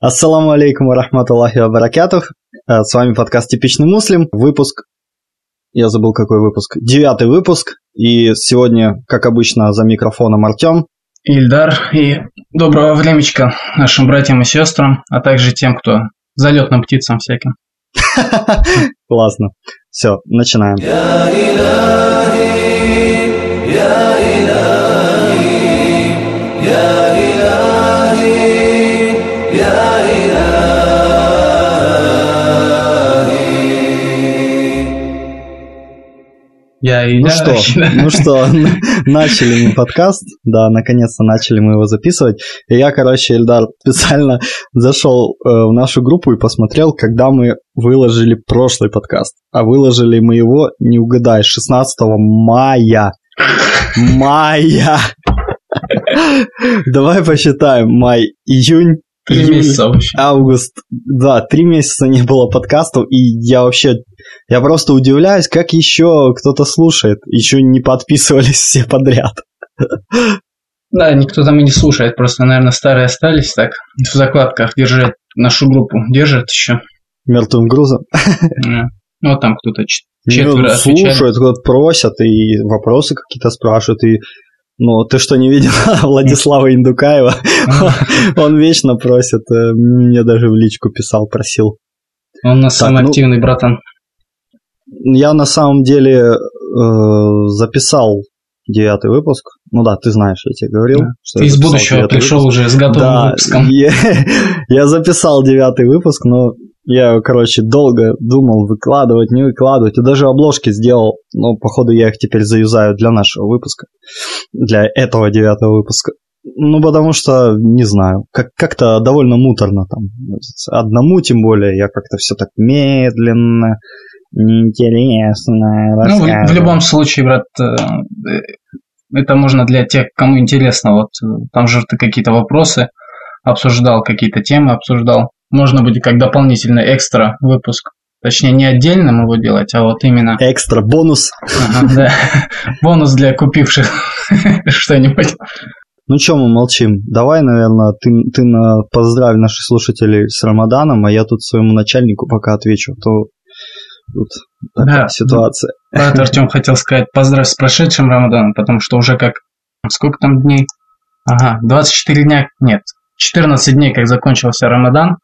Ассаламу алейкум рахматуллахи ва баракатух. Э, с вами подкаст «Типичный муслим». Выпуск... Я забыл, какой выпуск. Девятый выпуск. И сегодня, как обычно, за микрофоном Артем. Ильдар. И доброго времечка нашим братьям и сестрам, а также тем, кто залетным птицам всяким. Классно. Все, начинаем. Я и Ну я- что, ну что, начали мы подкаст, да, наконец-то начали мы его записывать. И я, короче, Эльдар, специально зашел э, в нашу группу и посмотрел, когда мы выложили прошлый подкаст. А выложили мы его, не угадай, 16 мая. Мая! Давай посчитаем. Май, июнь, Три месяца вообще. август. Да, три месяца не было подкастов, и я вообще, я просто удивляюсь, как еще кто-то слушает. Еще не подписывались все подряд. Да, никто там и не слушает, просто, наверное, старые остались так в закладках держать нашу группу. Держат еще. Мертвым грузом. Ну, вот там кто-то четверо ну, отвечали. слушают, кто-то просят, и вопросы какие-то спрашивают, и ну, ты что, не видел Владислава Индукаева? Он вечно просит, э, мне даже в личку писал, просил. Он у нас самый ну- активный братан. Я на самом деле э, записал девятый выпуск. Ну да, ты знаешь, я тебе говорил. Да. что Ты из будущего пришел выпуск. уже с готовым Да, выпуском. Я, я записал девятый выпуск, но я, короче, долго думал, выкладывать, не выкладывать. И даже обложки сделал. Но, походу, я их теперь заюзаю для нашего выпуска. Для этого девятого выпуска. Ну, потому что, не знаю, как- как-то довольно муторно там. Одному, тем более, я как-то все так медленно, неинтересно Ну, в, в любом случае, брат, э, э, это можно для тех, кому интересно. Вот э, там же ты какие-то вопросы обсуждал, какие-то темы обсуждал. Можно будет как дополнительный экстра выпуск. Точнее, не отдельным его делать, а вот именно Экстра бонус. ага, да, бонус для купивших что-нибудь. Ну что мы молчим? Давай, наверное, ты, ты на, поздравь наших слушателей с Рамаданом, а я тут своему начальнику пока отвечу, а то тут такая Да, ситуация. Брат Артем хотел сказать поздравь с прошедшим Рамаданом, потому что уже как... Сколько там дней? Ага, 24 дня, нет, 14 дней, как закончился Рамадан,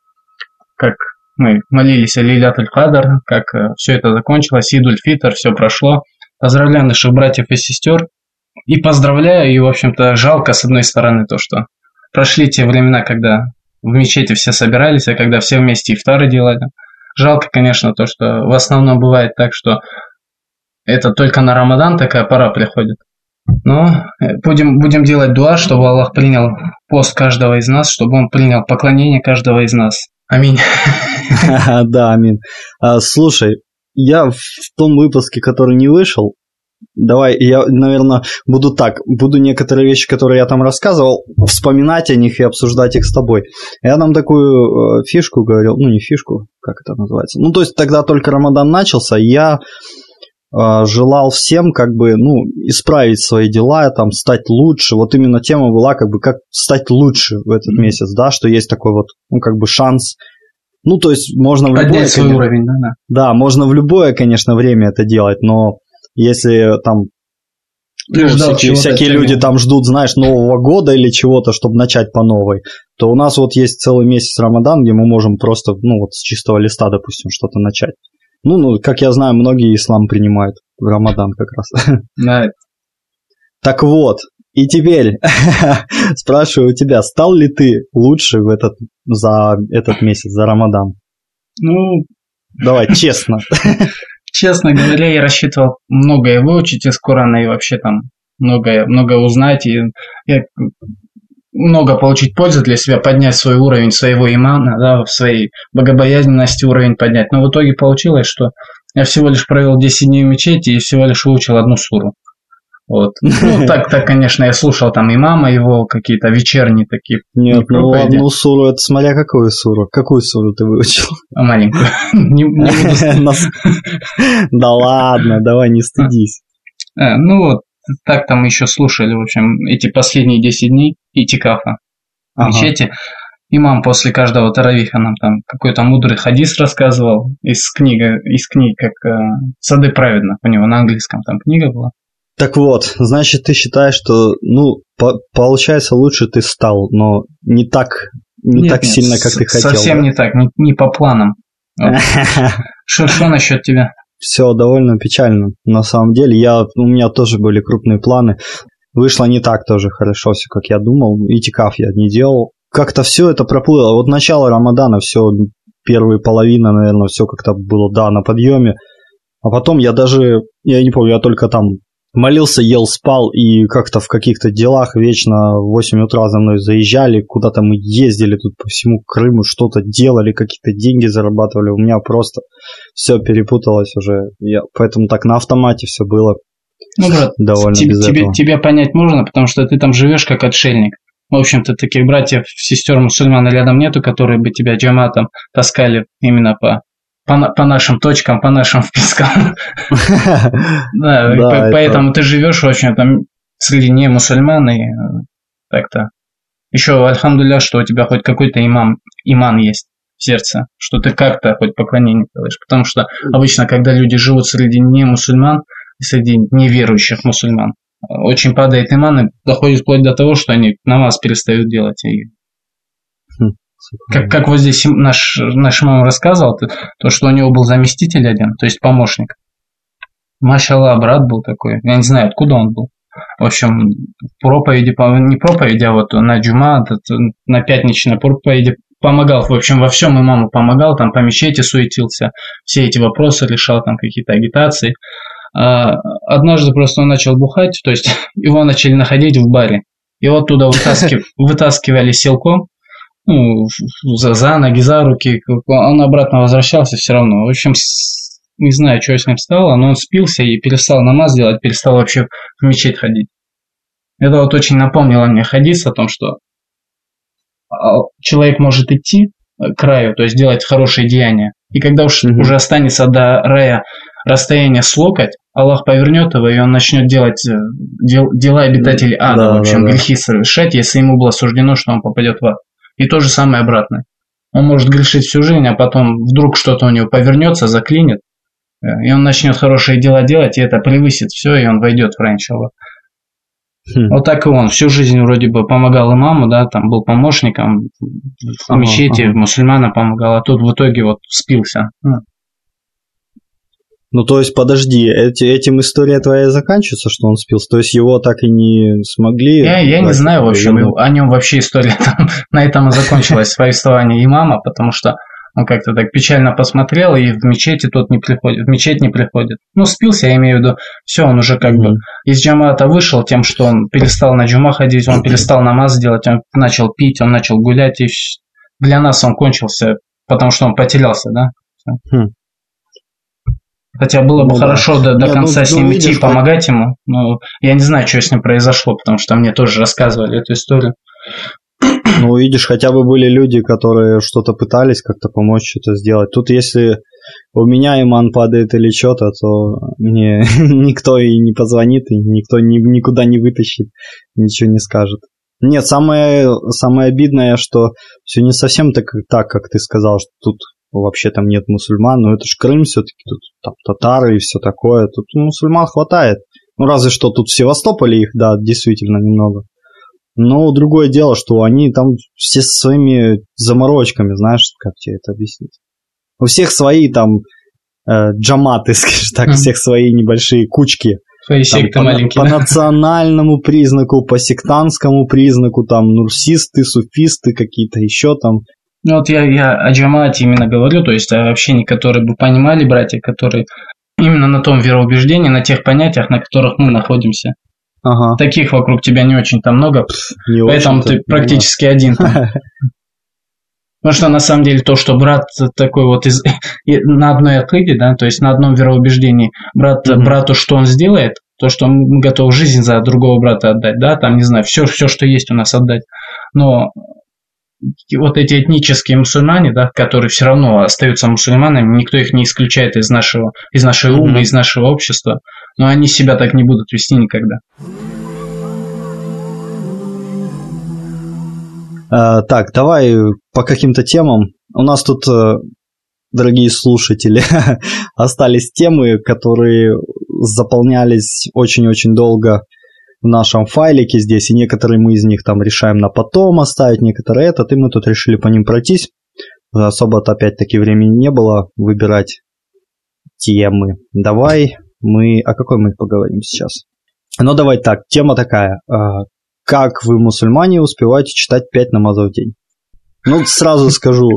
как мы молились о Лилятуль Кадр, как все это закончилось, Идуль Фитр, все прошло. Поздравляю наших братьев и сестер. И поздравляю, и, в общем-то, жалко, с одной стороны, то, что прошли те времена, когда в мечети все собирались, а когда все вместе ифтары делали. Жалко, конечно, то, что в основном бывает так, что это только на Рамадан такая пора приходит. Но э, будем, будем делать дуа, чтобы Аллах принял пост каждого из нас, чтобы Он принял поклонение каждого из нас. Аминь. Да, Амин. А, Слушай, я в том выпуске, который не вышел, давай, я, наверное, буду так, буду некоторые вещи, которые я там рассказывал, вспоминать о них и обсуждать их с тобой. Я там такую э, фишку говорил, ну не фишку, как это называется. Ну, то есть тогда только Рамадан начался, я э, желал всем как бы, ну, исправить свои дела, там, стать лучше. Вот именно тема была как бы, как стать лучше в этот Мгм. месяц, да, что есть такой вот, ну, как бы шанс. Ну, то есть можно в любое, свой уровень, да, да. да, можно в любое, конечно, время это делать, но если там ну, всякие, всякие люди там ждут, знаешь, Нового года или чего-то, чтобы начать по новой, то у нас вот есть целый месяц Рамадан, где мы можем просто, ну вот с чистого листа, допустим, что-то начать. Ну, ну, как я знаю, многие ислам принимают в Рамадан как раз. Так вот, и теперь спрашиваю у тебя, стал ли ты лучше в этот, за этот месяц, за Рамадан? ну, Давай, честно. честно говоря, я рассчитывал многое выучить из Корана и вообще там многое, многое узнать и я- много получить пользы для себя, поднять свой уровень своего имана, да, в своей богобоязненности уровень поднять. Но в итоге получилось, что я всего лишь провел 10 дней в мечети и всего лишь выучил одну суру. Вот. Ну, так, так, конечно, я слушал там имама его, какие-то вечерние такие, Нет, Не ну одну суру, это смотря какую суру. Какую суру ты выучил? а, маленькую. Да ладно, давай не стыдись. Э, Ну вот, так там еще слушали, в общем, эти последние 10 дней Итикафа в Ага. мечети. имам после каждого таравиха нам там какой-то мудрый хадис рассказывал из книги, из книг, как э, «Сады праведных», у него на английском там книга была. Так вот, значит, ты считаешь, что, ну, по получается, лучше ты стал, но не так, не нет, так нет, сильно, как ты хотел. Совсем да? не так, не, не по планам. Что насчет тебя? Все довольно печально. На самом деле, я, у меня тоже были крупные планы. Вышло не так тоже хорошо все, как я думал. Итикаф я не делал. Как-то все это проплыло. Вот начало Рамадана, все, первые половина, наверное, все как-то было, да, на подъеме. А потом я даже, я не помню, я только там молился, ел, спал, и как-то в каких-то делах вечно в 8 утра за мной заезжали, куда-то мы ездили тут по всему Крыму, что-то делали, какие-то деньги зарабатывали, у меня просто все перепуталось уже, я, поэтому так на автомате все было. Ну, брат, довольно тебе, без тебе, этого. тебя понять можно, потому что ты там живешь как отшельник. В общем-то, таких братьев, сестер мусульман рядом нету, которые бы тебя джаматом таскали именно по по, по нашим точкам, по нашим впискам. Поэтому ты живешь, общем, там среди не мусульман и э, так-то. Еще, альхамдуля, что у тебя хоть какой-то имам, иман есть в сердце, что ты как-то хоть поклонение делаешь. Потому что обычно, когда люди живут среди не мусульман, среди неверующих мусульман, очень падает иман и доходит вплоть до того, что они намаз перестают делать. И как, как вот здесь наш, наш мама рассказывал, то, то, что у него был заместитель один, то есть помощник. Машалла, брат был такой. Я не знаю, откуда он был. В общем, проповеди, не проповеди, а вот на джума, на пятничной проповеди помогал, в общем, во всем и мама помогал, там по мечети суетился, все эти вопросы решал, там какие-то агитации. А однажды просто он начал бухать, то есть его начали находить в баре. Его оттуда вытаскивали, вытаскивали силком, ну, за, за ноги, за руки, он обратно возвращался все равно. В общем, не знаю, что с ним стало, но он спился и перестал намаз делать, перестал вообще в мечеть ходить. Это вот очень напомнило мне хадис о том, что а, человек может идти к краю, то есть делать хорошие деяния, и когда уж mm-hmm. уже останется до рая расстояние с локоть, Аллах повернет его, и он начнет делать э, дел, дела обитателей ада, да, в общем, да, да. грехи совершать, если ему было суждено, что он попадет в ад. И то же самое обратно. Он может грешить всю жизнь, а потом вдруг что-то у него повернется, заклинит, э, и он начнет хорошие дела делать, и это превысит все, и он войдет в рай, Хм. Вот так и он. Всю жизнь вроде бы помогал имаму, да, там был помощником в ага, мечети, ага. мусульманам помогал, а тут в итоге вот спился. Ну, то есть, подожди, эти, этим история твоя заканчивается, что он спился? То есть, его так и не смогли... Я, я не знаю, в общем, его, о нем вообще история там, на этом и закончилась, повествование имама, потому что он как-то так печально посмотрел, и в мечети тот не приходит, в мечеть не приходит. Ну, спился, я имею в виду, все, он уже как mm-hmm. бы из джамата вышел тем, что он перестал на джума ходить, он перестал намаз делать, он начал пить, он начал гулять, и для нас он кончился, потому что он потерялся, да? Mm. Хотя было бы ну, хорошо да. до, до Нет, конца ну, с ним ну, идти, помогать ему. Но я не знаю, что с ним произошло, потому что мне тоже рассказывали эту историю. Ну, видишь, хотя бы были люди, которые что-то пытались как-то помочь, что-то сделать. Тут если у меня иман падает или что-то, то мне никто и не позвонит, и никто ни, никуда не вытащит, ничего не скажет. Нет, самое, самое обидное, что все не совсем так, так, как ты сказал, что тут вообще там нет мусульман, но это же Крым все-таки, тут там татары и все такое, тут мусульман хватает. Ну, разве что тут в Севастополе их, да, действительно немного. Но другое дело, что они там все со своими заморочками, знаешь, как тебе это объяснить. У всех свои там э, джаматы, скажем так, mm. всех свои небольшие кучки. Свои секты по, маленькие. По да? национальному признаку, по сектантскому признаку, там нурсисты, суфисты какие-то еще там. Ну вот я, я о джамате именно говорю, то есть о общении, которые бы понимали братья, которые именно на том вероубеждении, на тех понятиях, на которых мы находимся. Ага. Таких вокруг тебя не очень-то много, не поэтому ты практически один. Потому что на самом деле то, что брат такой вот из, на одной акиде, да, то есть на одном вероубеждении, брат mm-hmm. брату что он сделает, то, что мы готовы жизнь за другого брата отдать, да, там, не знаю, все, все, что есть у нас отдать. Но вот эти этнические мусульмане, да, которые все равно остаются мусульманами, никто их не исключает из нашего, из нашей умы, из нашего общества, но они себя так не будут вести никогда. А, так, давай по каким-то темам. У нас тут, э, дорогие слушатели, остались темы, которые заполнялись очень-очень долго в нашем файлике здесь, и некоторые мы из них там решаем на потом оставить, некоторые этот, и мы тут решили по ним пройтись. Особо-то опять-таки времени не было выбирать темы. Давай мы... О какой мы поговорим сейчас? Ну, давай так, тема такая. А, как вы, мусульмане, успеваете читать 5 намазов в день? Ну, сразу скажу,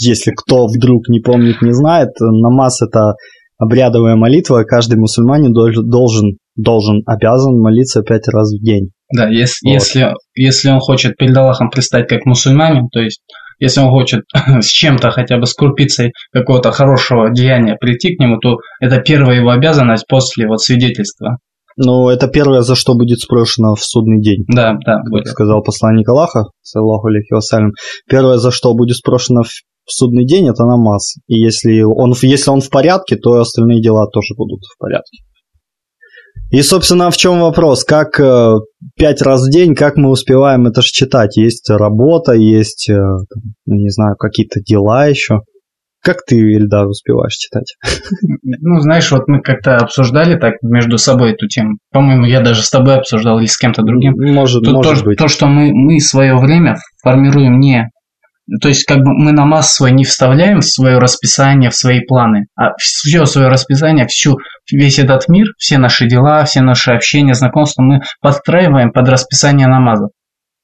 если кто вдруг не помнит, не знает, намаз это обрядовая молитва, каждый мусульманин должен, должен, обязан молиться пять раз в день. Да, если, вот. если, если он хочет перед Аллахом предстать как мусульманин, то есть если он хочет с чем-то, хотя бы с крупицей какого-то хорошего деяния прийти к нему, то это первая его обязанность после вот свидетельства. Ну, это первое, за что будет спрошено в судный день. Да, да, будет. Сказал посланник Аллаха, саллаху алейхи вассалям. Первое, за что будет спрошено в судный день, это намаз. И если он, если он в порядке, то остальные дела тоже будут в порядке. И, собственно, в чем вопрос? Как э, пять раз в день, как мы успеваем это же читать? Есть работа, есть, э, не знаю, какие-то дела еще. Как ты, Ильдар, успеваешь читать? Ну, знаешь, вот мы как-то обсуждали так между собой эту тему. По-моему, я даже с тобой обсуждал или с кем-то другим. Может, то, может то, быть. То, что мы, мы свое время формируем не то есть, как бы мы намаз свой не вставляем в свое расписание, в свои планы, а все свое расписание, всю, весь этот мир, все наши дела, все наши общения, знакомства мы подстраиваем под расписание намаза.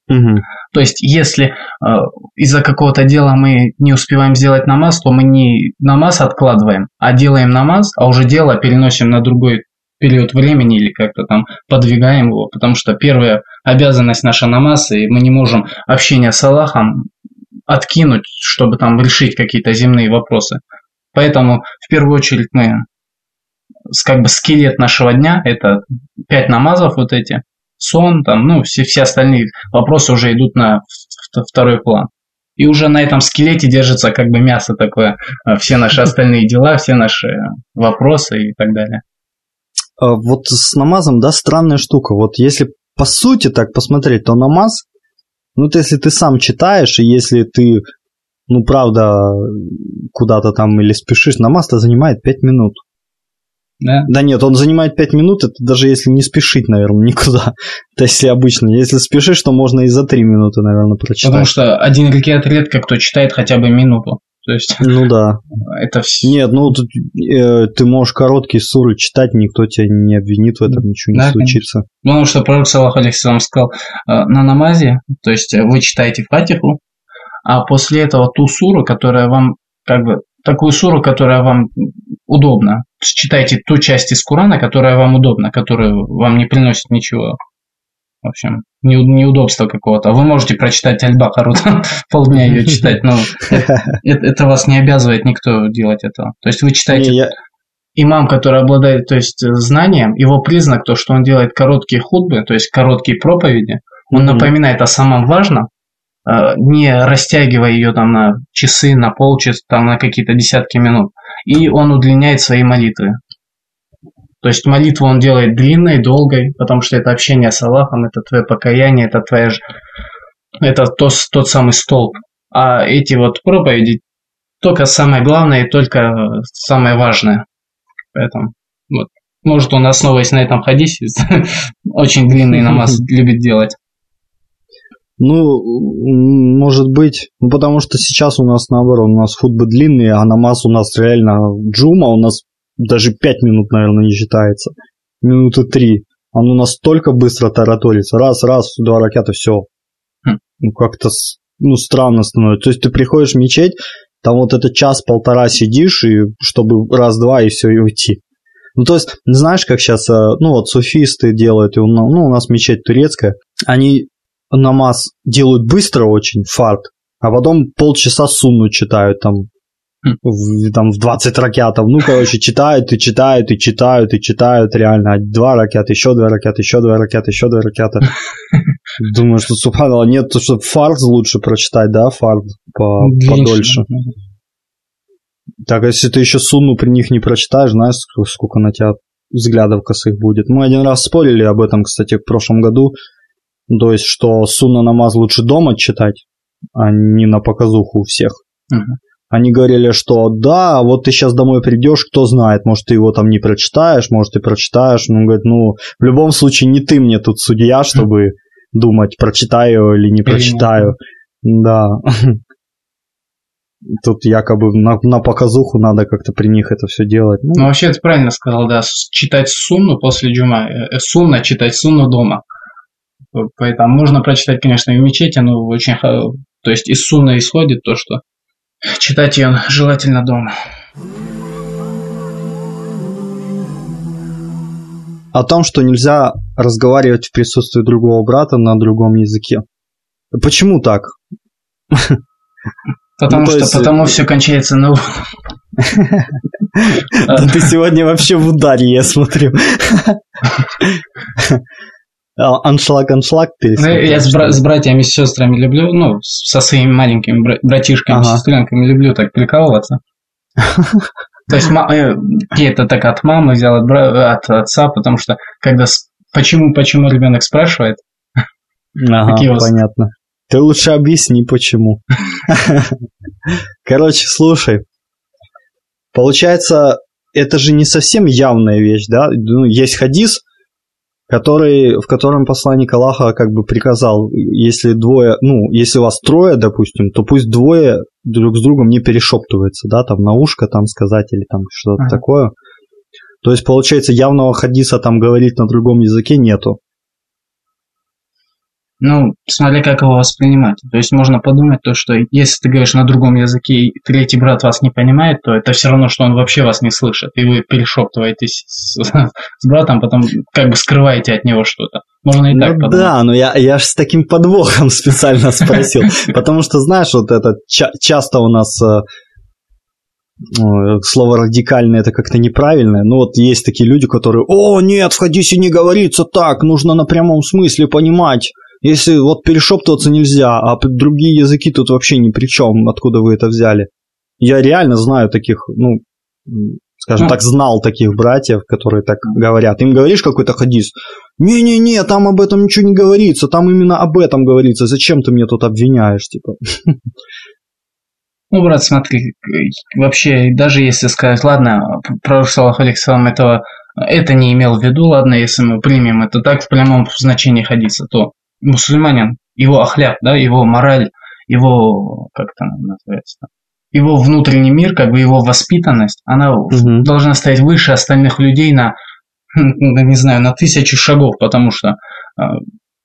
Угу. То есть, если э, из-за какого-то дела мы не успеваем сделать намаз, то мы не намаз откладываем, а делаем намаз, а уже дело переносим на другой период времени или как-то там подвигаем его, потому что первая обязанность наша намаз, и мы не можем общение с Аллахом откинуть, чтобы там решить какие-то земные вопросы. Поэтому в первую очередь мы как бы скелет нашего дня это пять намазов вот эти, сон, там, ну, все, все остальные вопросы уже идут на второй план. И уже на этом скелете держится как бы мясо такое, э, все наши остальные дела, все наши вопросы и так далее. А вот с намазом, да, странная штука. Вот если по сути так посмотреть, то намаз ну, это если ты сам читаешь, и если ты, ну, правда, куда-то там или спешишь, намаз-то занимает 5 минут. Да? Да нет, он занимает 5 минут, это даже если не спешить, наверное, никуда. То есть, если обычно. Если спешишь, то можно и за 3 минуты, наверное, прочитать. Потому что один ракет редко кто читает хотя бы минуту. То есть, ну да. Это все. Нет, ну тут, э, ты можешь короткие суры читать, никто тебя не обвинит в этом, ничего не да, случится. Потому что пророк Салах Алексеевич сказал, э, на намазе, то есть вы читаете фатиху, а после этого ту суру, которая вам, как бы, такую суру, которая вам удобна. Читайте ту часть из Курана, которая вам удобна, которая вам не приносит ничего в общем, неудобство какого-то. Вы можете прочитать Аль-Бакару, полдня ее читать, но это, вас не обязывает никто делать этого. То есть вы читаете... Имам, который обладает то есть, знанием, его признак то, что он делает короткие худбы, то есть короткие проповеди, он напоминает о самом важном, э, не растягивая ее там на часы, на полчаса, там на какие-то десятки минут. И он удлиняет свои молитвы. То есть молитву он делает длинной, долгой, потому что это общение с Аллахом, это твое покаяние, это твоя это тот, тот самый столб. А эти вот проповеди только самое главное и только самое важное. Поэтому вот. Может, он, основываясь на этом хадисе, очень длинный намаз любит делать. Ну, может быть, ну, потому что сейчас у нас наоборот, у нас футбы длинные, а намаз у нас реально джума, у нас даже 5 минут, наверное, не считается. Минуты 3. Оно настолько быстро тараторится. Раз, раз, два ракета, все. Хм. Ну, как-то ну, странно становится. То есть ты приходишь в мечеть, там вот этот час-полтора сидишь, и чтобы раз-два и все, и уйти. Ну, то есть, знаешь, как сейчас, э, ну, вот суфисты делают, и, ну, у нас мечеть турецкая, они намаз делают быстро очень, фарт, а потом полчаса сунну читают там в, там в 20 ракетов. Ну, короче, читают и читают, и читают, и читают реально. Два ракета, еще два ракета, еще два ракета, еще два ракета. Думаю, что субханалла, нет, то, что фард лучше прочитать, да, фард по, подольше. Так, если ты еще сунну при них не прочитаешь, знаешь, сколько на тебя взглядов косых будет. Мы один раз спорили об этом, кстати, в прошлом году. То есть, что сунна намаз лучше дома читать, а не на показуху у всех. Угу. Они говорили, что да, вот ты сейчас домой придешь, кто знает, может, ты его там не прочитаешь, может, ты прочитаешь. Ну, говорит, ну, в любом случае, не ты мне тут судья, чтобы думать, прочитаю или не прочитаю. Да. Тут якобы на, на показуху надо как-то при них это все делать. Ну, ну вообще, ты правильно сказал, да, читать сунну после джума, э, э, сунна читать сунну дома. Поэтому можно прочитать, конечно, и в мечети, но очень... То есть из сунны исходит то, что Читать ее желательно дома. О том, что нельзя разговаривать в присутствии другого брата на другом языке. Почему так? Потому ну, что есть... потому все кончается на Ты сегодня вообще в ударе, я смотрю. А, аншлаг, аншлаг Ну, я с, бра- с братьями, с сестрами люблю, ну, со своими маленькими бра- братишками, ага. сестренками люблю так прикалываться. То есть э, я это так от мамы взял, от, от отца, потому что когда почему, почему ребенок спрашивает, ага, понятно. Ты лучше объясни, почему. Короче, слушай. Получается, это же не совсем явная вещь, да? Ну, есть хадис, который, в котором посланник Аллаха как бы приказал, если двое, ну, если у вас трое, допустим, то пусть двое друг с другом не перешептываются, да, там на ушко там сказать или там что-то ага. такое. То есть, получается, явного хадиса там говорить на другом языке нету. Ну, смотри, как его воспринимать. То есть можно подумать то, что если ты говоришь на другом языке, и третий брат вас не понимает, то это все равно, что он вообще вас не слышит. И вы перешептываетесь с, с братом, потом как бы скрываете от него что-то. Можно и ну, так подумать. Да, но я, я же с таким подвохом специально спросил. Потому что, знаешь, вот это часто у нас э, слово радикальное это как-то неправильное. Ну вот есть такие люди, которые, о, нет, в хадисе не говорится так, нужно на прямом смысле понимать. Если вот перешептываться нельзя, а другие языки тут вообще ни при чем, откуда вы это взяли. Я реально знаю таких, ну, скажем так, знал таких братьев, которые так говорят. Им говоришь какой-то хадис, не-не-не, там об этом ничего не говорится, там именно об этом говорится, зачем ты мне тут обвиняешь, типа. Ну, брат, смотри, вообще, даже если сказать, ладно, пророк Саллаху Алексалам этого это не имел в виду, ладно, если мы примем это так в прямом значении хадиса, то мусульманин, его ахляк, да, его мораль, его, как это называется, его внутренний мир, как бы его воспитанность, она угу. должна стоять выше остальных людей на, не знаю, на тысячи шагов, потому что э,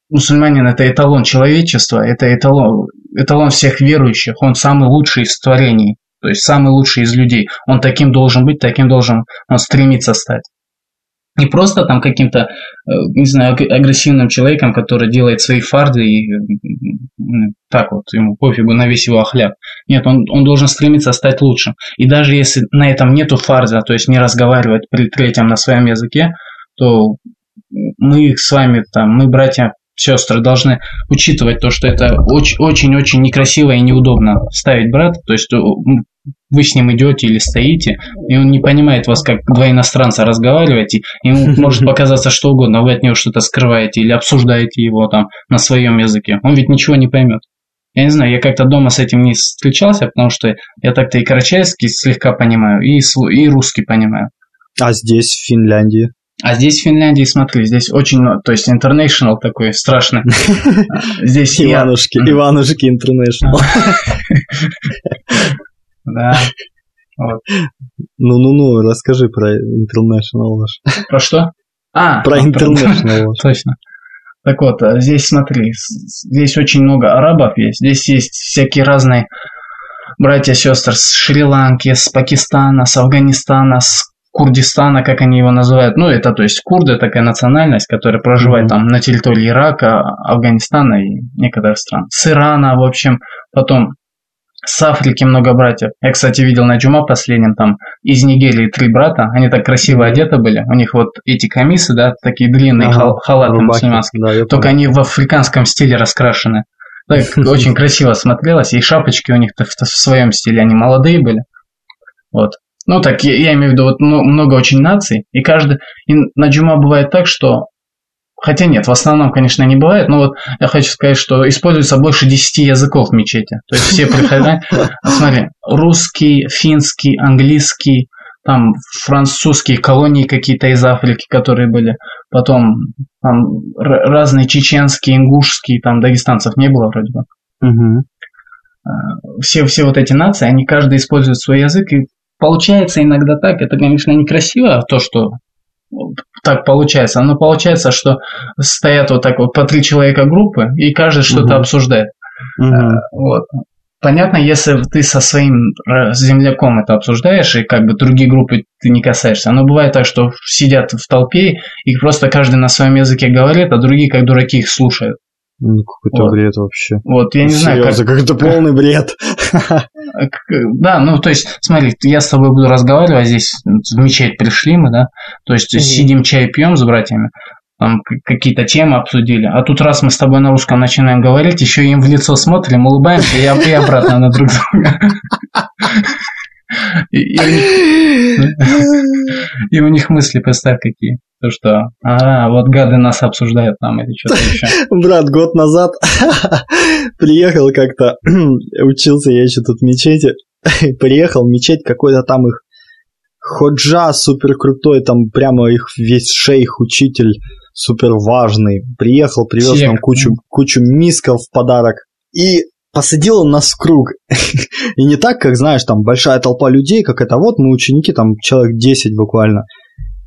мусульманин это эталон человечества, это эталон, эталон всех верующих, он самый лучший из творений, то есть самый лучший из людей. Он таким должен быть, таким должен он стремиться стать не просто там каким-то, э, не знаю, агрессивным человеком, который делает свои фарды и так вот, ему пофигу на весь его охляп. Нет, он, он должен стремиться стать лучшим. И даже если на этом нету фарза, то есть не разговаривать при третьем на своем языке, то мы с вами, там, мы, братья, сестры, должны учитывать то, что это очень-очень некрасиво и неудобно ставить брата, то есть вы с ним идете или стоите, и он не понимает вас, как два иностранца разговариваете, ему может показаться что угодно, вы от него что-то скрываете или обсуждаете его там на своем языке. Он ведь ничего не поймет. Я не знаю, я как-то дома с этим не встречался, потому что я так-то и карачайский слегка понимаю, и, и русский понимаю. А здесь, в Финляндии? А здесь в Финляндии, смотри, здесь очень, то есть international такой страшный. Здесь Иванушки, Иванушки international. Да. Ну-ну-ну, расскажи про International ваш. Про что? А, про International. Точно. Так вот, а здесь смотри, здесь очень много арабов есть, здесь есть всякие разные братья, сестры с Шри-Ланки, с Пакистана, с Афганистана, с Курдистана, как они его называют. Ну, это, то есть, курды, такая национальность, которая проживает mm-hmm. там на территории Ирака, Афганистана и некоторых стран. С Ирана, в общем, потом с Африки много братьев. Я, кстати, видел на Джума последнем, там из Нигерии три брата, они так красиво одеты были. У них вот эти камисы, да, такие длинные ага, халаты рубахи, мусульманские. Да, только они в африканском стиле раскрашены. Так очень красиво смотрелось, и шапочки у них в своем стиле, они молодые были. Вот. Ну, так я, я имею в виду, вот много очень наций, и каждый... И на Джума бывает так, что Хотя нет, в основном, конечно, не бывает, но вот я хочу сказать, что используется больше 10 языков в мечети. То есть все приходят, смотри, русский, финский, английский, там французские колонии какие-то из Африки, которые были, потом там разные чеченские, ингушские, там дагестанцев не было вроде бы. Угу. Все, все вот эти нации, они каждый использует свой язык, и получается иногда так, это, конечно, некрасиво, то, что так получается. Но получается, что стоят вот так вот по три человека группы, и каждый что-то обсуждает. Угу. Вот. Понятно, если ты со своим земляком это обсуждаешь, и как бы другие группы ты не касаешься. Но бывает так, что сидят в толпе, и просто каждый на своем языке говорит, а другие как дураки их слушают. Ну, какой-то вот. бред вообще. Вот, я не Серьезно, знаю, как... какой-то полный бред. Да, ну, то есть, смотри, я с тобой буду разговаривать, здесь в мечеть пришли мы, да, то есть сидим чай пьем с братьями, там какие-то темы обсудили, а тут раз мы с тобой на русском начинаем говорить, еще им в лицо смотрим, улыбаемся и, и обратно на друг друга. И, и, у них мысли, представь, какие. То, что, а, вот гады нас обсуждают там или что-то еще. Брат, год назад приехал как-то, учился я еще тут в мечети, приехал в мечеть, какой-то там их ходжа супер крутой, там прямо их весь шейх, учитель супер важный. Приехал, привез нам кучу, кучу мисков в подарок. И посадил он нас в круг. и не так, как, знаешь, там большая толпа людей, как это вот, мы ученики, там человек 10 буквально.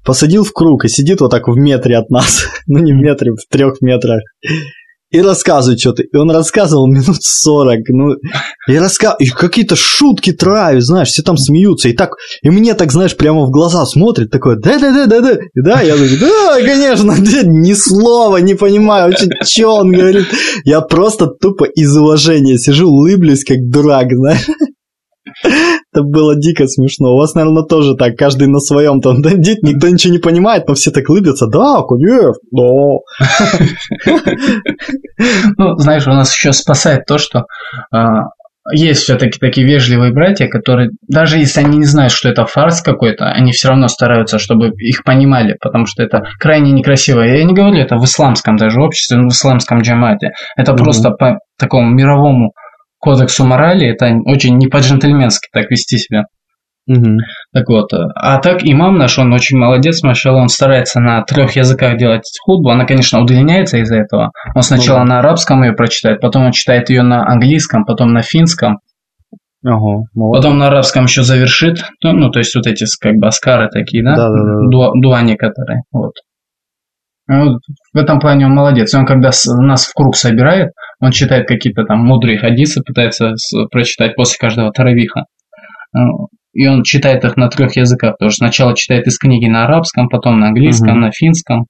Посадил в круг и сидит вот так в метре от нас. ну, не в метре, в трех метрах и рассказывает что-то. И он рассказывал минут 40, ну, и, раска... и какие-то шутки травят, знаешь, все там смеются, и так, и мне так, знаешь, прямо в глаза смотрит, такой, да-да-да-да-да, и да, я говорю, да, конечно, ни слова не понимаю вообще, что он говорит. Я просто тупо из уважения сижу, улыблюсь, как дурак, знаешь. Это было дико смешно. У вас, наверное, тоже так, каждый на своем там дадит, никто ничего не понимает, но все так улыбятся. Да, конечно, да. Ну, знаешь, у нас еще спасает то, что а, есть все-таки такие вежливые братья, которые, даже если они не знают, что это фарс какой-то, они все равно стараются, чтобы их понимали, потому что это крайне некрасиво. Я не говорю это в исламском даже обществе, в исламском джамате. Это mm просто по такому мировому кодексу морали, это очень не по-джентльменски так вести себя. Угу. Так вот, а так имам наш, он очень молодец, машал, он старается на трех языках делать худбу, она, конечно, удлиняется из-за этого. Он сначала ну, на арабском ее прочитает, потом он читает ее на английском, потом на финском, Ага, Потом на арабском еще завершит, ну, ну, то есть вот эти как бы аскары такие, да? Да, да, да. Дуа, дуа некоторые, вот. Ну, в этом плане он молодец. Он когда нас в круг собирает, он читает какие-то там мудрые хадисы, пытается прочитать после каждого таравиха. Ну, и он читает их на трех языках. Потому что сначала читает из книги на арабском, потом на английском, угу. на финском.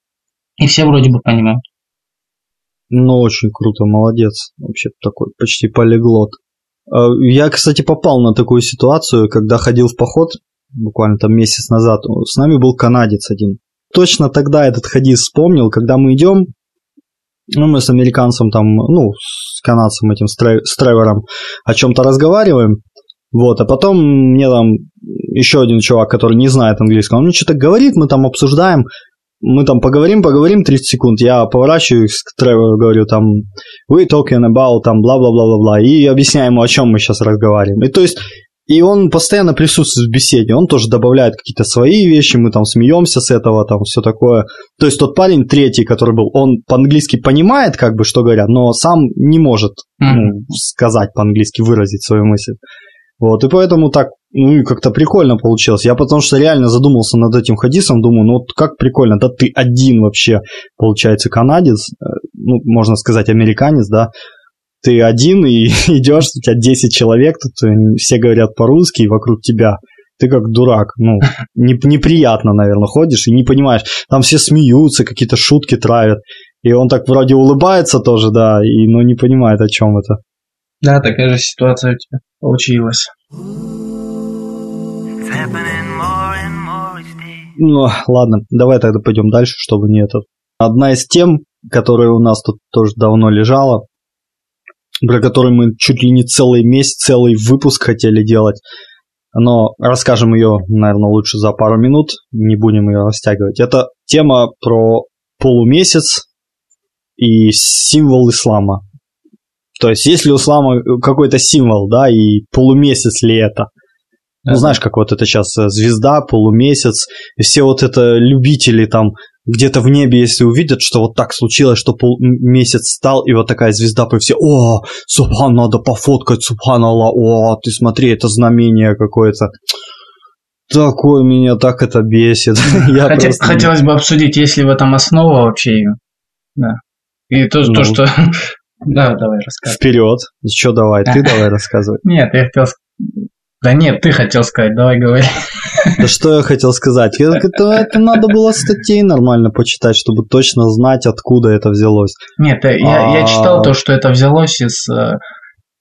И все вроде бы понимают. Ну, очень круто, молодец. Вообще такой почти полиглот. А, я, кстати, попал на такую ситуацию, когда ходил в поход, буквально там месяц назад. С нами был канадец один. Точно тогда этот хадис вспомнил, когда мы идем, ну, мы с американцем там, ну, с канадцем этим, с, Тревором о чем-то разговариваем, вот, а потом мне там еще один чувак, который не знает английского, он мне что-то говорит, мы там обсуждаем, мы там поговорим, поговорим 30 секунд, я поворачиваюсь к Тревору, говорю там, we talking about, там, бла-бла-бла-бла-бла, и объясняю ему, о чем мы сейчас разговариваем. И то есть и он постоянно присутствует в беседе, он тоже добавляет какие-то свои вещи, мы там смеемся с этого, там все такое. То есть тот парень третий, который был, он по-английски понимает, как бы, что говорят, но сам не может mm-hmm. ну, сказать по-английски, выразить свою мысль. Вот, и поэтому так, ну, как-то прикольно получилось. Я потому что реально задумался над этим хадисом, думаю, ну, вот как прикольно, да ты один вообще, получается, канадец, э, ну, можно сказать, американец, да, ты один и идешь, у тебя 10 человек, тут э, все говорят по-русски, и вокруг тебя ты как дурак, ну, не, неприятно, наверное, ходишь и не понимаешь. Там все смеются, какие-то шутки травят. И он так вроде улыбается тоже, да, и, но не понимает, о чем это. Да, такая же ситуация у тебя получилась. Ну, ладно, давай тогда пойдем дальше, чтобы не этот. Одна из тем, которая у нас тут тоже давно лежала, про который мы чуть ли не целый месяц, целый выпуск хотели делать. Но расскажем ее, наверное, лучше за пару минут, не будем ее растягивать. Это тема про полумесяц, и символ ислама. То есть, если у ислама какой-то символ, да, и полумесяц ли это? Ну, знаешь, как вот это сейчас э, звезда, полумесяц, и все вот это любители там где-то в небе, если увидят, что вот так случилось, что полмесяц стал, и вот такая звезда, и все, о, Субхан, надо пофоткать, Субхан Аллах, о, ты смотри, это знамение какое-то. Такое меня так это бесит. Я Хотя, просто... Хотелось бы обсудить, есть ли в этом основа вообще ее. Да. И то, ну, то что... Да, давай рассказывай. Вперед. Что давай, ты давай рассказывай. Нет, я хотел да нет, ты хотел сказать, давай говори. Да что я хотел сказать? Это, это надо было статей нормально почитать, чтобы точно знать, откуда это взялось. Нет, я, а... я читал то, что это взялось из э,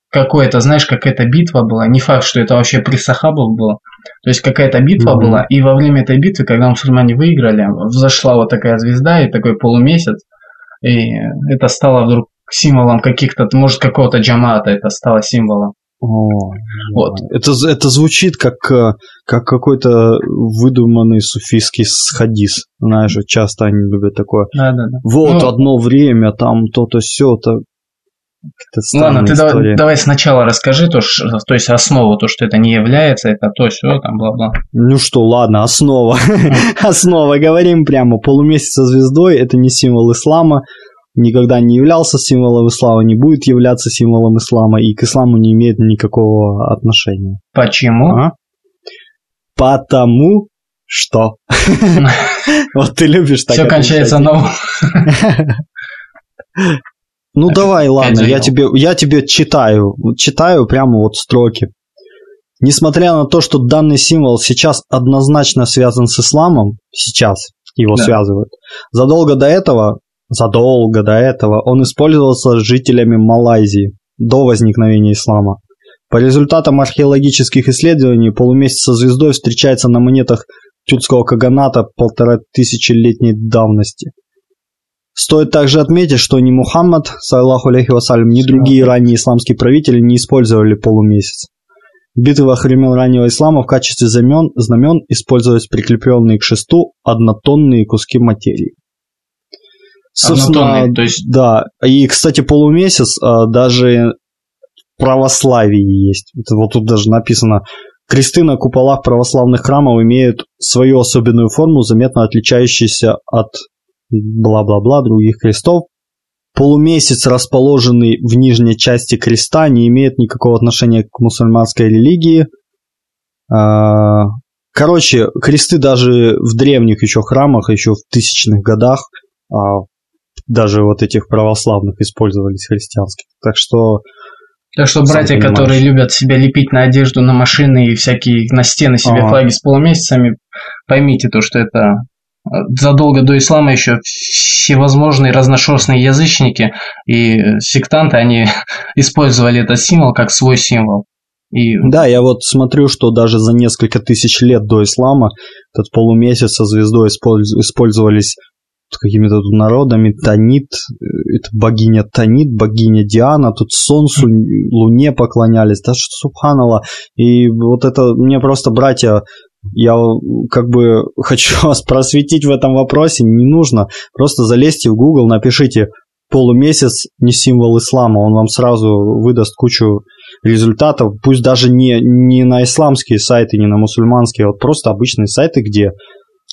какой-то, знаешь, какая-то битва была. Не факт, что это вообще при Сахабах было. То есть какая-то битва mm-hmm. была, и во время этой битвы, когда мусульмане выиграли, взошла вот такая звезда и такой полумесяц, и это стало вдруг символом каких-то, может, какого-то джамата это стало символом. О, вот. Это, это звучит как, э, как какой-то выдуманный суфийский хадис. Знаешь, часто они любят такое. Да, да, да. Вот ну, одно время там то-то все-то. Ладно, ты давай, давай сначала расскажи, то, то есть основу, то, что это не является, это то, все, там, бла-бла. Ну что, ладно, основа. основа, говорим прямо, полумесяц со звездой, это не символ ислама, никогда не являлся символом ислама, не будет являться символом ислама и к исламу не имеет никакого отношения. Почему? А? Потому что. Вот ты любишь так. Все кончается новым. Ну давай, ладно, я тебе, я тебе читаю, читаю прямо вот строки. Несмотря на то, что данный символ сейчас однозначно связан с исламом, сейчас его да. связывают, задолго до этого Задолго до этого он использовался жителями Малайзии до возникновения ислама. По результатам археологических исследований полумесяц со звездой встречается на монетах тюркского каганата полтора тысячелетней давности. Стоит также отметить, что ни Мухаммад, саллаху алейхи вассалям, ни другие ранние исламские правители не использовали полумесяц. В битвах времен раннего ислама в качестве знамен, знамен использовались прикрепленные к шесту однотонные куски материи. Собственно, то есть... Да, и, кстати, полумесяц а, даже в православии есть. Это вот тут даже написано, кресты на куполах православных храмов имеют свою особенную форму, заметно отличающуюся от бла-бла-бла других крестов. Полумесяц, расположенный в нижней части креста, не имеет никакого отношения к мусульманской религии. А, короче, кресты даже в древних еще храмах, еще в тысячных годах, а, даже вот этих православных использовались христианских. Так что... Так что братья, которые любят себя лепить на одежду, на машины и всякие на стены себе ага. флаги с полумесяцами, поймите то, что это э, задолго до ислама еще всевозможные разношерстные язычники и сектанты, они использовали этот символ как свой символ. И... Да, я вот смотрю, что даже за несколько тысяч лет до ислама этот полумесяц со звездой использовались какими-то тут народами, Танит, это богиня Танит, богиня Диана, тут Солнцу, Луне поклонялись, да что Субханала. И вот это мне просто, братья, я как бы хочу вас просветить в этом вопросе, не нужно. Просто залезьте в Google, напишите полумесяц не символ ислама, он вам сразу выдаст кучу результатов, пусть даже не, не на исламские сайты, не на мусульманские, а вот просто обычные сайты, где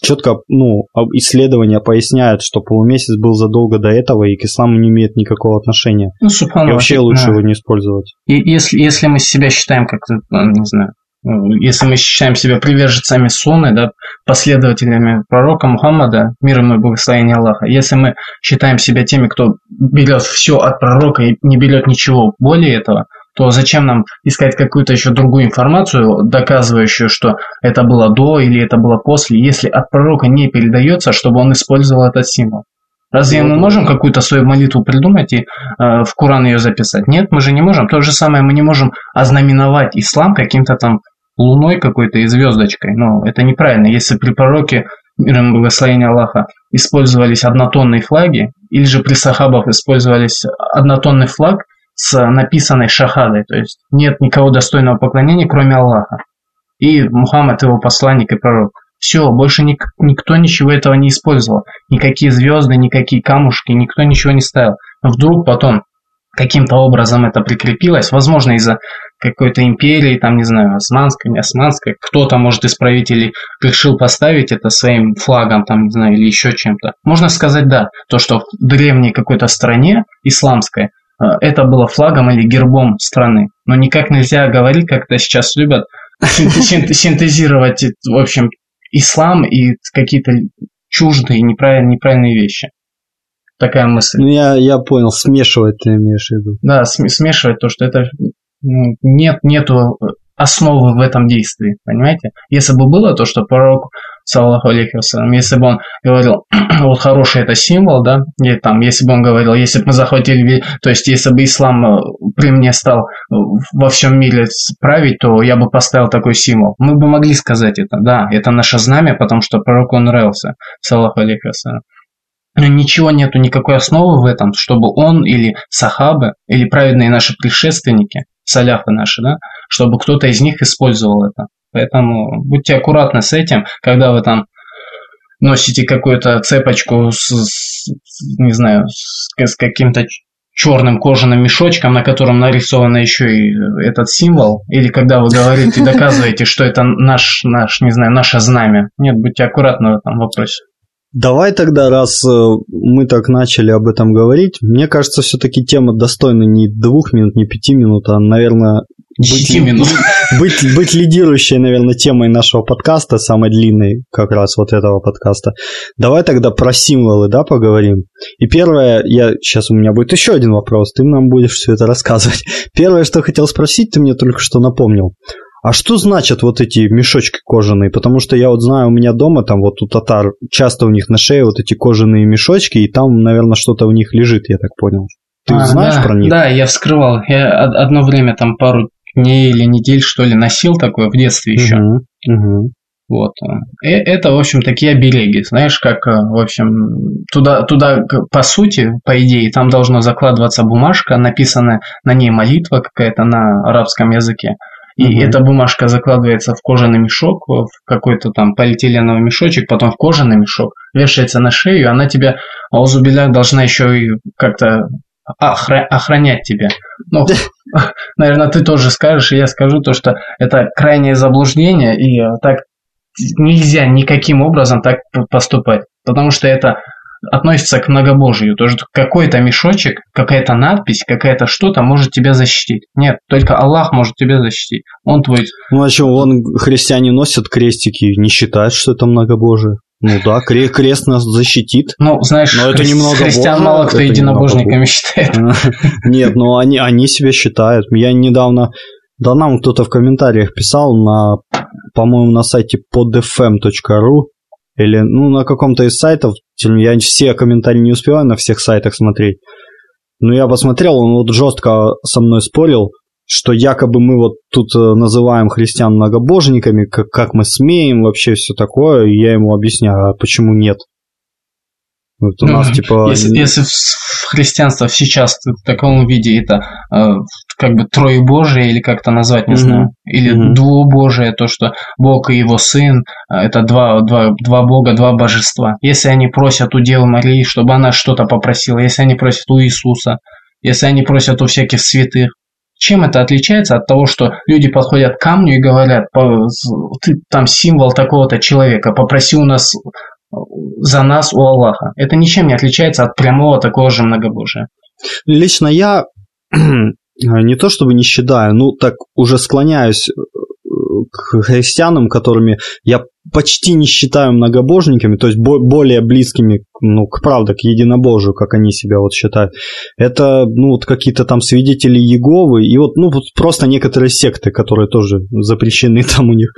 четко, ну, исследования поясняют, что полумесяц был задолго до этого и к исламу не имеет никакого отношения. Ну, и вообще лучше да. его не использовать. И если, если мы себя считаем как ну, не знаю, ну, если мы считаем себя приверженцами Сунны, да, последователями пророка Мухаммада, мир ему и благословение Аллаха, если мы считаем себя теми, кто берет все от пророка и не берет ничего более этого, то зачем нам искать какую-то еще другую информацию, доказывающую, что это было до или это было после, если от пророка не передается, чтобы он использовал этот символ? Разве мы можем какую-то свою молитву придумать и э, в Коран ее записать? Нет, мы же не можем. То же самое мы не можем ознаменовать ислам каким-то там луной какой-то и звездочкой. Ну, это неправильно. Если при пророке, миром благословения Аллаха, использовались однотонные флаги, или же при сахабах использовались однотонный флаг, с написанной шахадой, то есть нет никого достойного поклонения, кроме Аллаха. И Мухаммад его посланник и пророк. Все, больше ник- никто ничего этого не использовал. Никакие звезды, никакие камушки, никто ничего не ставил. Вдруг потом каким-то образом это прикрепилось, возможно, из-за какой-то империи, там, не знаю, османской, не османской, кто-то, может, из правителей решил поставить это своим флагом, там, не знаю, или еще чем-то. Можно сказать, да, то, что в древней какой-то стране исламской это было флагом или гербом страны. Но никак нельзя говорить, как это сейчас любят, синтезировать, в общем, ислам и какие-то чуждые, неправильные, неправильные вещи. Такая мысль. Ну, я, я понял, смешивать ты имеешь в виду. Да, смешивать то, что это ну, нет, нету основы в этом действии, понимаете? Если бы было то, что пророк, саллаху алейхи если бы он говорил, вот хороший это символ, да, или там, если бы он говорил, если бы мы захватили, то есть если бы ислам э, при мне стал э, во всем мире править, то я бы поставил такой символ. Мы бы могли сказать это, да, это наше знамя, потому что пророку нравился, саллаху алейхи. Но ничего нету, никакой основы в этом, чтобы он или сахабы, или праведные наши предшественники, саляфы наши, да, чтобы кто-то из них использовал это. Поэтому будьте аккуратны с этим, когда вы там носите какую-то цепочку с, с не знаю, с, с каким-то черным кожаным мешочком, на котором нарисован еще и этот символ, или когда вы говорите и доказываете, что это наш, наш, не знаю, наше знамя. Нет, будьте аккуратны в этом вопросе. Давай тогда, раз э, мы так начали об этом говорить, мне кажется, все-таки тема достойна не двух минут, не пяти минут, а, наверное, быть, минут. Быть, быть лидирующей, наверное, темой нашего подкаста, самой длинной как раз вот этого подкаста. Давай тогда про символы, да, поговорим. И первое, я сейчас у меня будет еще один вопрос, ты нам будешь все это рассказывать. Первое, что хотел спросить, ты мне только что напомнил. А что значат вот эти мешочки кожаные? Потому что я вот знаю, у меня дома там вот у татар часто у них на шее вот эти кожаные мешочки, и там, наверное, что-то у них лежит, я так понял. Ты а, знаешь да, про них? Да, я вскрывал. Я одно время там пару дней или недель, что ли, носил такое в детстве еще. Угу, угу. Вот. И э, это, в общем, такие обереги. Знаешь, как, э, в общем, туда, туда, по сути, по идее, там должна закладываться бумажка, написанная на ней молитва какая-то на арабском языке. И угу. эта бумажка закладывается в кожаный мешок, в какой-то там полиэтиленовый мешочек, потом в кожаный мешок, вешается на шею, она тебя, аузубиля, должна еще и как-то охра- охранять тебя. Ну, наверное, ты тоже скажешь, и я скажу то, что это крайнее заблуждение, и так нельзя никаким образом так поступать, потому что это относится к многобожию. То, что какой-то мешочек, какая-то надпись, какая-то что-то может тебя защитить. Нет, только Аллах может тебя защитить. Он твой... Ну а что, вон христиане носят крестики, не считают, что это многобожие. Ну да, крест нас защитит. Ну, знаешь, но это немного христиан божие, мало кто единобожниками считает. Нет, но они, они себя считают. Я недавно, да нам кто-то в комментариях писал на, по-моему, на сайте podfm.ru или ну, на каком-то из сайтов, я все комментарии не успеваю на всех сайтах смотреть, но я посмотрел, он вот жестко со мной спорил, что якобы мы вот тут э, называем христиан многобожниками, как, как мы смеем, вообще все такое, и я ему объясняю, а почему нет. Вот у нас, типа... Если, если в христианство сейчас в таком виде это э, как бы троебожие или как-то назвать, не mm-hmm. знаю, или mm-hmm. двубожие, то, что Бог и его Сын, э, это два, два, два Бога, два божества. Если они просят у Девы Марии, чтобы она что-то попросила, если они просят у Иисуса, если они просят у всяких святых, чем это отличается от того, что люди подходят к камню и говорят, ты там символ такого-то человека, попроси у нас за нас у Аллаха. Это ничем не отличается от прямого такого же многобожия. Лично я не то чтобы не считаю, ну так уже склоняюсь э, к христианам, которыми я почти не считаю многобожниками, то есть более близкими ну, к правде, к единобожию, как они себя вот считают. Это ну, вот какие-то там свидетели Еговы и вот, ну, вот просто некоторые секты, которые тоже запрещены там у них.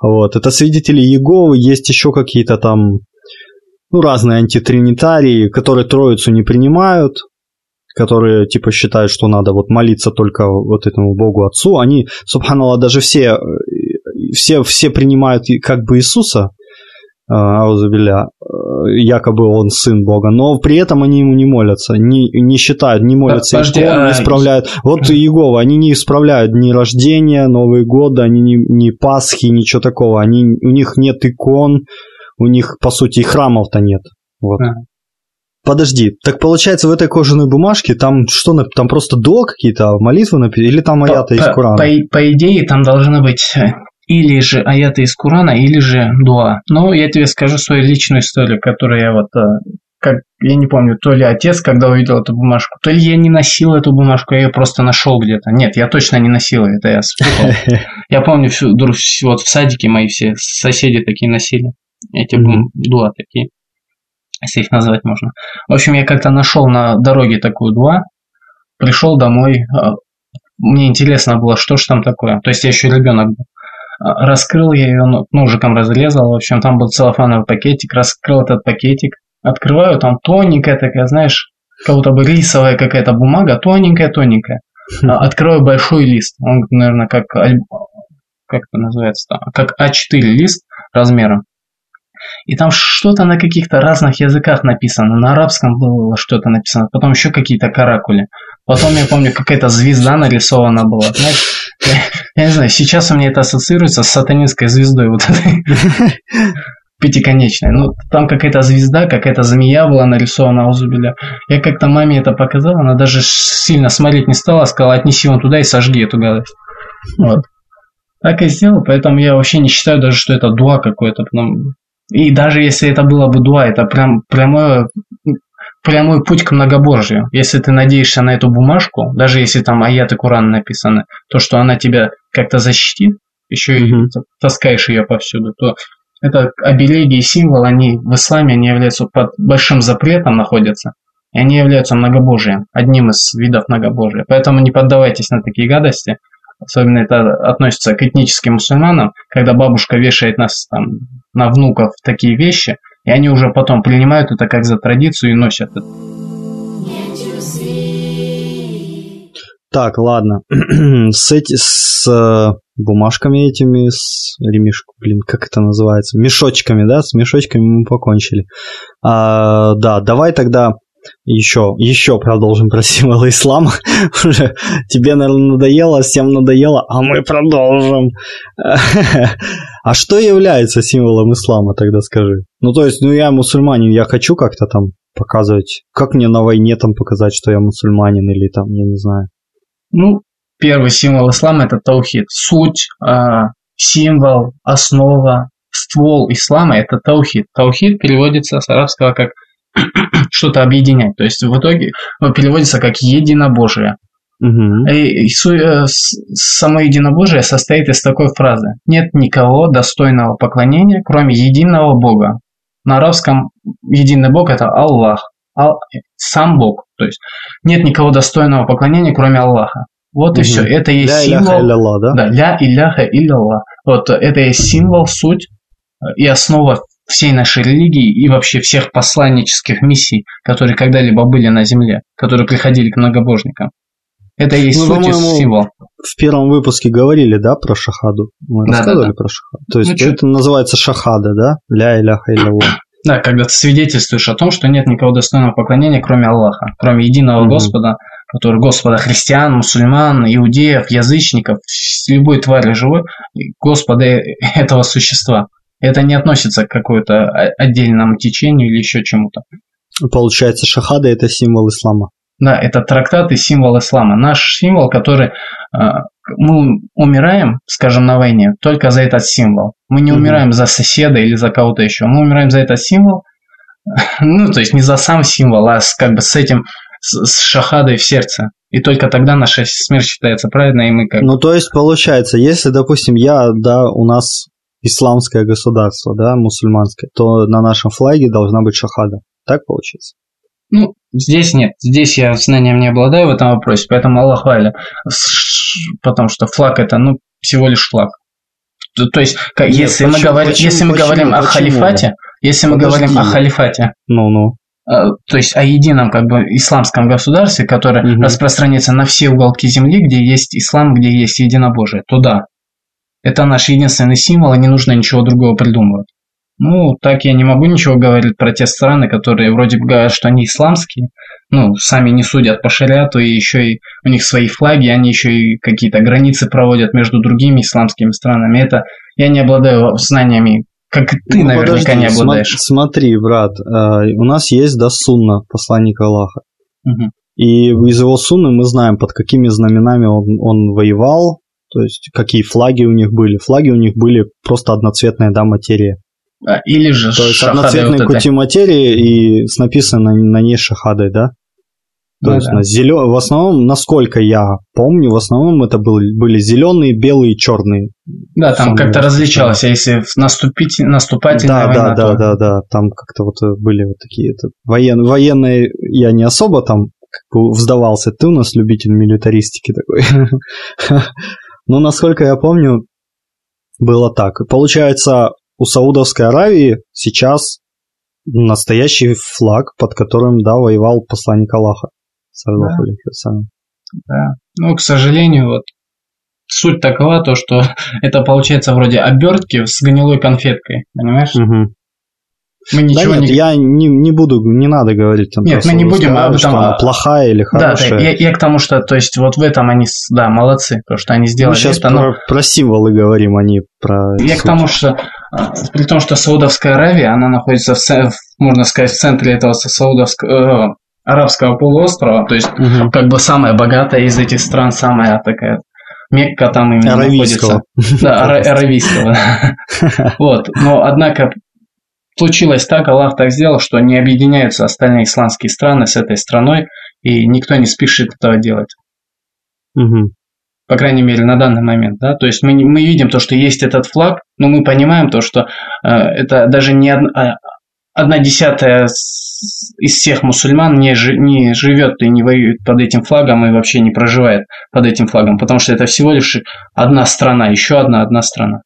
Вот. Это свидетели Еговы, есть еще какие-то там ну, разные антитринитарии, которые Троицу не принимают, которые типа считают, что надо вот молиться только вот этому Богу Отцу, они, субханаллах, даже все, все, все принимают как бы Иисуса, Аузубиля, якобы он сын Бога, но при этом они ему не молятся, не, не считают, не молятся Подожди, икон, не а- исправляют. Вот Иегова, они не исправляют ни рождения, Новый год, они не, не Пасхи, ничего такого. Они, у них нет икон, у них, по сути, и храмов-то нет. Вот. Да. Подожди, так получается в этой кожаной бумажке там что, там просто до какие-то молитвы написаны, или там аята из Корана? по, по идее, там должно быть э, или же аяты из Курана, или же дуа. Но я тебе скажу свою личную историю, которую я вот, э, как, я не помню, то ли отец, когда увидел эту бумажку, то ли я не носил эту бумажку, я ее просто нашел где-то. Нет, я точно не носил это я спутал. Я помню, всю, вот в садике мои все соседи такие носили, эти бум- дуа такие, если их назвать можно. В общем, я как-то нашел на дороге такую дуа, пришел домой, э, мне интересно было, что ж там такое. То есть я еще ребенок был. А, Раскрыл я ее ну, ножиком разрезал. В общем, там был целлофановый пакетик. Раскрыл этот пакетик. Открываю, там тоненькая такая, знаешь, как будто бы рисовая какая-то бумага, тоненькая-тоненькая. А, Открою большой лист. Он, наверное, как, как это называется там, как А4 лист размером. И там что-то на каких-то разных языках написано. На арабском было что-то написано. Потом еще какие-то каракули. Потом я помню, какая-то звезда нарисована была. Знаешь, я, не знаю, сейчас у меня это ассоциируется с сатанинской звездой вот этой пятиконечной. Ну, там какая-то звезда, какая-то змея была нарисована у Зубиля. Я как-то маме это показал, она даже сильно смотреть не стала, сказала, отнеси вон туда и сожги эту гадость. Вот. Так и сделал, поэтому я вообще не считаю даже, что это дуа какое-то. потому- И даже если это было бы дуа, это прям прямое прямой путь к многобожию. Если ты надеешься на эту бумажку, даже если там аяты Курана написаны, то, что она тебя как-то защитит, еще и Мгм. т- таскаешь ее повсюду, то это обереги и символ, они в исламе они являются под большим запретом находятся, и они являются многобожием, одним из видов многобожия. Поэтому не поддавайтесь на такие гадости, особенно это относится к этническим мусульманам, когда бабушка вешает нас там на внуков такие вещи, и они уже потом принимают это как за традицию и носят это. Так, ладно. с эти, с э, бумажками этими, с ремешку, блин, как это называется? Мешочками, да? С мешочками мы покончили. А, да, давай тогда еще, еще продолжим про символы ислама. Уже тебе, наверное, надоело, всем надоело, а мы продолжим. А что является символом ислама, тогда скажи? Ну, то есть, ну, я мусульманин, я хочу как-то там показывать. Как мне на войне там показать, что я мусульманин или там, я не знаю. Ну, первый символ ислама это таухид. Суть, а, символ, основа, ствол ислама это таухид. Таухид переводится с арабского как что-то объединять. То есть в итоге ну, переводится как единобожие. Мгм. И, и э, само единобожие состоит из такой фразы. Нет никого достойного поклонения, кроме единого Бога. На арабском единый Бог это Аллах. Ал- сам Бог. То есть нет никого достойного поклонения, кроме Аллаха. Вот и Мгм. все. Это и есть Ля символ. илlallah, да? Да, ля иляха илlallah. Вот это и есть символ, суть э, и основа всей нашей религии и вообще всех посланнических миссий, которые когда-либо были на земле, которые приходили к многобожникам. Это и есть Ну, суть и символ. В первом выпуске говорили, да, про шахаду? Мы Да, рассказывали да, да. про шахаду? То есть Ну, чё- это называется шахада, да? Ля иляха илlallah. Да, когда ты свидетельствуешь о том, что нет никого достойного поклонения, кроме Аллаха, кроме единого Мгм. Господа, который Господа христиан, мусульман, иудеев, язычников, любой твари живой, Господа этого существа. Это не относится к какой-то о- отдельному течению или еще чему-то. Получается, шахада это символ ислама. Да, это трактат и символ ислама. Наш символ, который э, мы умираем, скажем, на войне, только за этот символ. Мы не умираем за соседа или за кого-то еще. Мы умираем за этот символ. Ну, то есть не за сам символ, а с, как бы с этим, с, с шахадой в сердце. И только тогда наша смерть считается праведной, и мы как... Ну, то есть, получается, если, допустим, я, да, у нас исламское государство, да, мусульманское, то на нашем флаге должна быть шахада. Так получается? Ну, здесь нет. Здесь я знанием не обладаю в этом вопросе, поэтому Аллах Аля. С- Потому что флаг это, ну, всего лишь флаг. То, то есть, как- Нет, если, мы почему- говорим, почему- если мы почему- говорим о почему? халифате, если мы Подожди. говорим о халифате, Ну-ну. э, то есть о едином как бы исламском государстве, которое Мгм. распространится на все уголки земли, где есть ислам, где есть единобожие, то да. Это наш единственный символ, и не нужно ничего другого придумывать. Ну, так я не могу ничего говорить про те страны, которые вроде бы говорят, что они исламские, ну, сами не судят по шариату, и еще и у них свои флаги, они еще и какие-то границы проводят между другими исламскими странами. Это я не обладаю знаниями, как ты ну, наверняка подожди, не обладаешь. Смотри, брат, э, у нас есть да сунна, посланник Аллаха. Угу. И из его сунны мы знаем, под какими знаменами он, он воевал, то есть какие флаги у них были. Флаги у них были просто одноцветная да, материя. А, или же То есть одноцветные вот кути материи и с написано на, ней шахадой, да? То ну, есть да. зелё... в основном, насколько я помню, в основном это были, были зеленые, белые черные. Да, там как-то различалось, а если наступить, наступательная да, война, да, то... да, да, да, там как-то вот были вот такие это, воен... военные, я не особо там как бы вздавался, ты у нас любитель милитаристики такой. Но насколько я помню, было так. Получается, у Саудовской Аравии сейчас настоящий флаг, под которым, да, воевал посланник Аллаха. Да. да. Ну, к сожалению, вот суть такова, то, что это получается вроде обертки с гнилой конфеткой, понимаешь? Угу. Мы ничего да нет, не... я не, не буду, не надо говорить там. Нет, мы не будем об этом. Что она плохая или хорошая. Да, да я, я к тому, что, то есть, вот в этом они, да, молодцы, потому что они сделали мы сейчас это. Про, но... про символы говорим, а не про. Я суть. к тому, что при том, что Саудовская Аравия, она находится в, можно сказать, в центре этого Саудовского, э, арабского полуострова, то есть угу. как бы самая богатая из этих стран, самая такая Мекка там именно аравийского. находится. Да, аравийского. Вот, но однако случилось так, Аллах так сделал, что не объединяются остальные исламские страны с этой страной, и никто не спешит этого делать. Угу. По крайней мере, на данный момент, да, то есть мы, мы видим то, что есть этот флаг, но мы понимаем то, что э, это даже не одна, одна десятая из всех мусульман не, жи, не живет и не воюет под этим флагом и вообще не проживает под этим флагом, потому что это всего лишь одна страна, еще одна одна страна.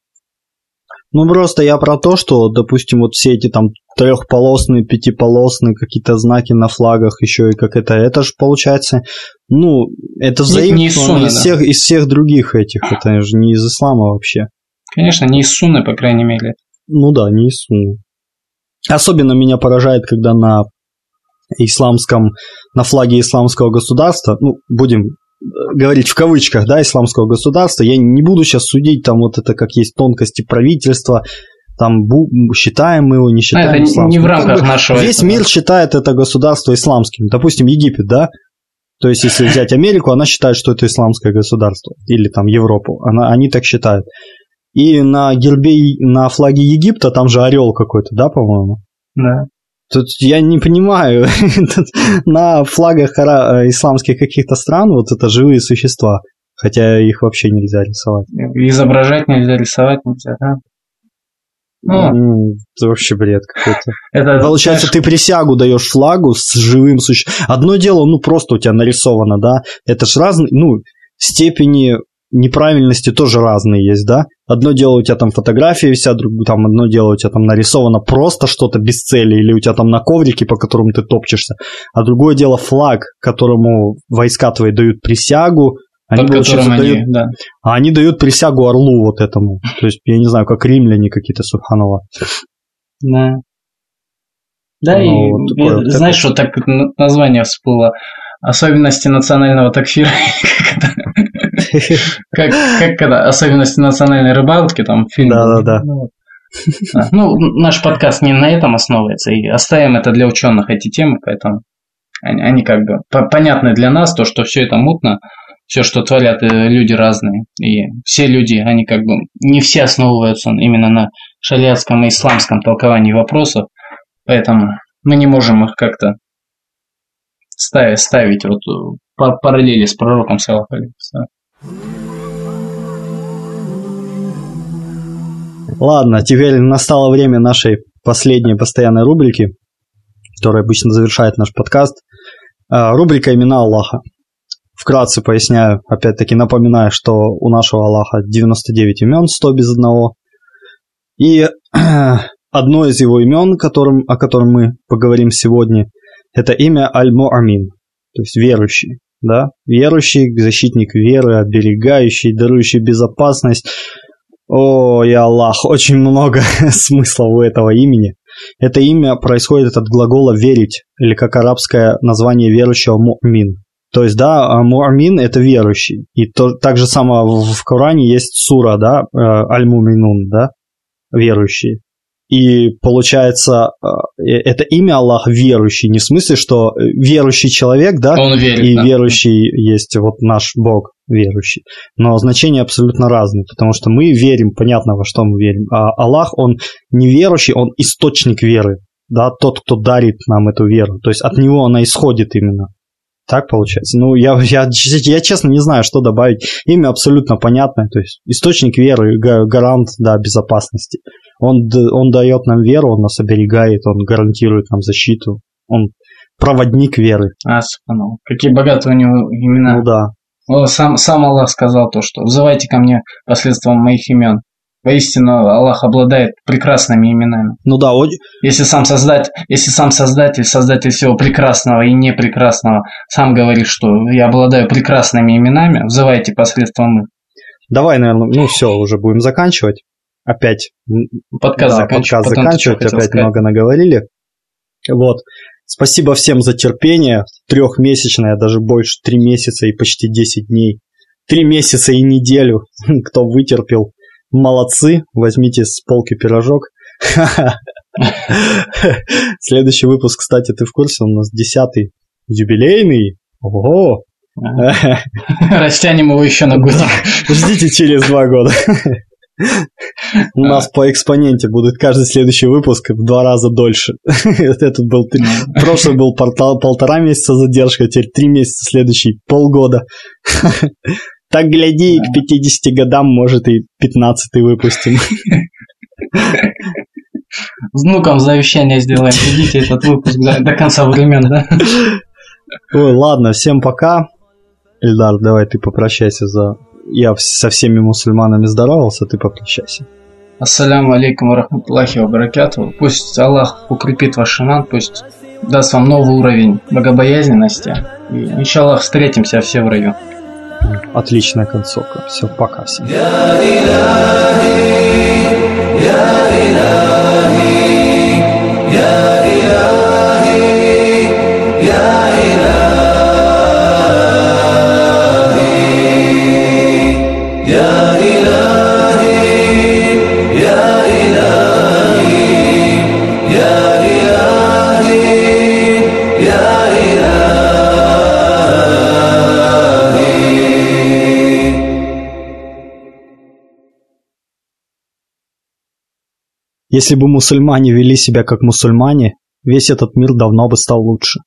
Ну, просто я про то, что, допустим, вот все эти там трехполосные, пятиполосные какие-то знаки на флагах еще и как это, это же получается, ну, это взаимствовано из, всех, да. из всех других этих, это же не из ислама вообще. Конечно, не из сунны, по крайней мере. Ну да, не из сунны. Особенно меня поражает, когда на исламском, на флаге исламского государства, ну, будем говорить в кавычках, да, исламского государства, я не буду сейчас судить там вот это, как есть тонкости правительства, там считаем мы его, не считаем. А это исламским. не в рамках нашего. Весь этого. мир считает это государство исламским. Допустим, Египет, да? То есть, если взять Америку, она считает, что это исламское государство. Или там Европу. Она, они так считают. И на гербе, на флаге Египта там же орел какой-то, да, по-моему? Да. Тут я не понимаю, на флагах исламских каких-то стран вот это живые существа, хотя их вообще нельзя рисовать. Изображать нельзя, рисовать нельзя, да? Ну, это вообще бред какой-то. Это, Получается, знаешь... ты присягу даешь флагу с живым существом. Одно дело, ну просто у тебя нарисовано, да? Это ж разные, ну, степени неправильности тоже разные есть, да? Одно дело у тебя там фотография вся, друг, там одно дело у тебя там нарисовано просто что-то без цели, или у тебя там на коврике, по которому ты топчешься, а другое дело флаг, которому войска твои дают присягу, они, Под получается, они, дают, да. а они дают присягу орлу вот этому. То есть, я не знаю, как римляне какие-то, субханова. Да. Да, ну, и вот такое, знаешь, что так название всплыло? Особенности национального такфира. Как, как когда особенности национальной рыбалки, там фильм. Да, да, да. Ну, наш подкаст не на этом основывается, и оставим это для ученых эти темы, поэтому они, они как бы понятны для нас, то, что все это мутно, все, что творят э, люди разные, и все люди, они как бы не все основываются именно на шариатском и исламском толковании вопросов, поэтому мы не можем их как-то ставить, ставить вот параллели с пророком Салаху Ладно, теперь настало время нашей последней постоянной рубрики, которая обычно завершает наш подкаст. А, рубрика «Имена Аллаха». Вкратце поясняю, опять-таки напоминаю, что у нашего Аллаха 99 имен, 100 без одного. И одно из его имен, которым, о котором мы поговорим сегодня, это имя Аль-Му'амин, то есть верующий да, верующий, защитник веры, оберегающий, дарующий безопасность. О, я Аллах, очень много смысла у этого имени. Это имя происходит от глагола «верить», или как арабское название верующего «му'мин». То есть, да, а му'мин – это верующий. И то, так же само в Коране есть сура, да, э, аль-муминун, да, верующий. И получается, э, это имя Аллах верующий, не в смысле, что верующий человек, да, Он верит, и да. верующий есть вот наш Бог верующий. Но значения абсолютно разные, потому что мы верим, понятно, во что мы верим. А Аллах, он не верующий, он источник веры, да, тот, кто дарит нам эту веру. То есть от него она исходит именно. Так получается? Ну, я, я, я честно не знаю, что добавить. Имя абсолютно понятное, то есть источник веры, га- гарант, да, безопасности. Он, он дает нам веру, он нас оберегает, он гарантирует нам защиту. Он проводник веры. А, субханаллах. Какие богатые у него имена. Ну да. Сам, сам Аллах сказал то, что «взывайте ко мне посредством моих имен». Воистину, Аллах обладает прекрасными именами. Ну да, о- Если сам, создать, если сам Создатель, Создатель всего прекрасного и непрекрасного, сам говорит, что я обладаю прекрасными именами, взывайте посредством их. давай, наверное, ну все, уже будем заканчивать. Опять Подкаст да, подкаст заканчивать, опять сказать? много наговорили. Вот. Спасибо всем за терпение. Трехмесячное, даже больше, три месяца и почти 10 дней. Три месяца и неделю. Кто вытерпел, молодцы. Возьмите с полки пирожок. Следующий выпуск, кстати, ты в курсе, он у нас десятый, юбилейный. Ого! Растянем его еще на годик. Ждите через два года. У нас по экспоненте будет каждый следующий выпуск в два раза дольше. Этот был три- прошлый был полтора месяца задержка, теперь три месяца, следующий полгода. Так гляди, и к 50 годам, может, и 15 выпустим. Внукам завещание сделаем. Ждите этот выпуск до, до конца времен, да? Ой, ладно, всем пока. Эльдар, давай ты попрощайся за... Я со всеми мусульманами здоровался, ты попрощайся. Ассаляму алейкум варахматуллахи вабаракату. Пусть Аллах укрепит ваш иман, пусть даст вам новый уровень богобоязненности. И, иншаллах, встретимся все в раю. Отличная концовка. Все, пока всем. Если бы мусульмане вели себя как мусульмане, весь этот мир давно бы стал лучше.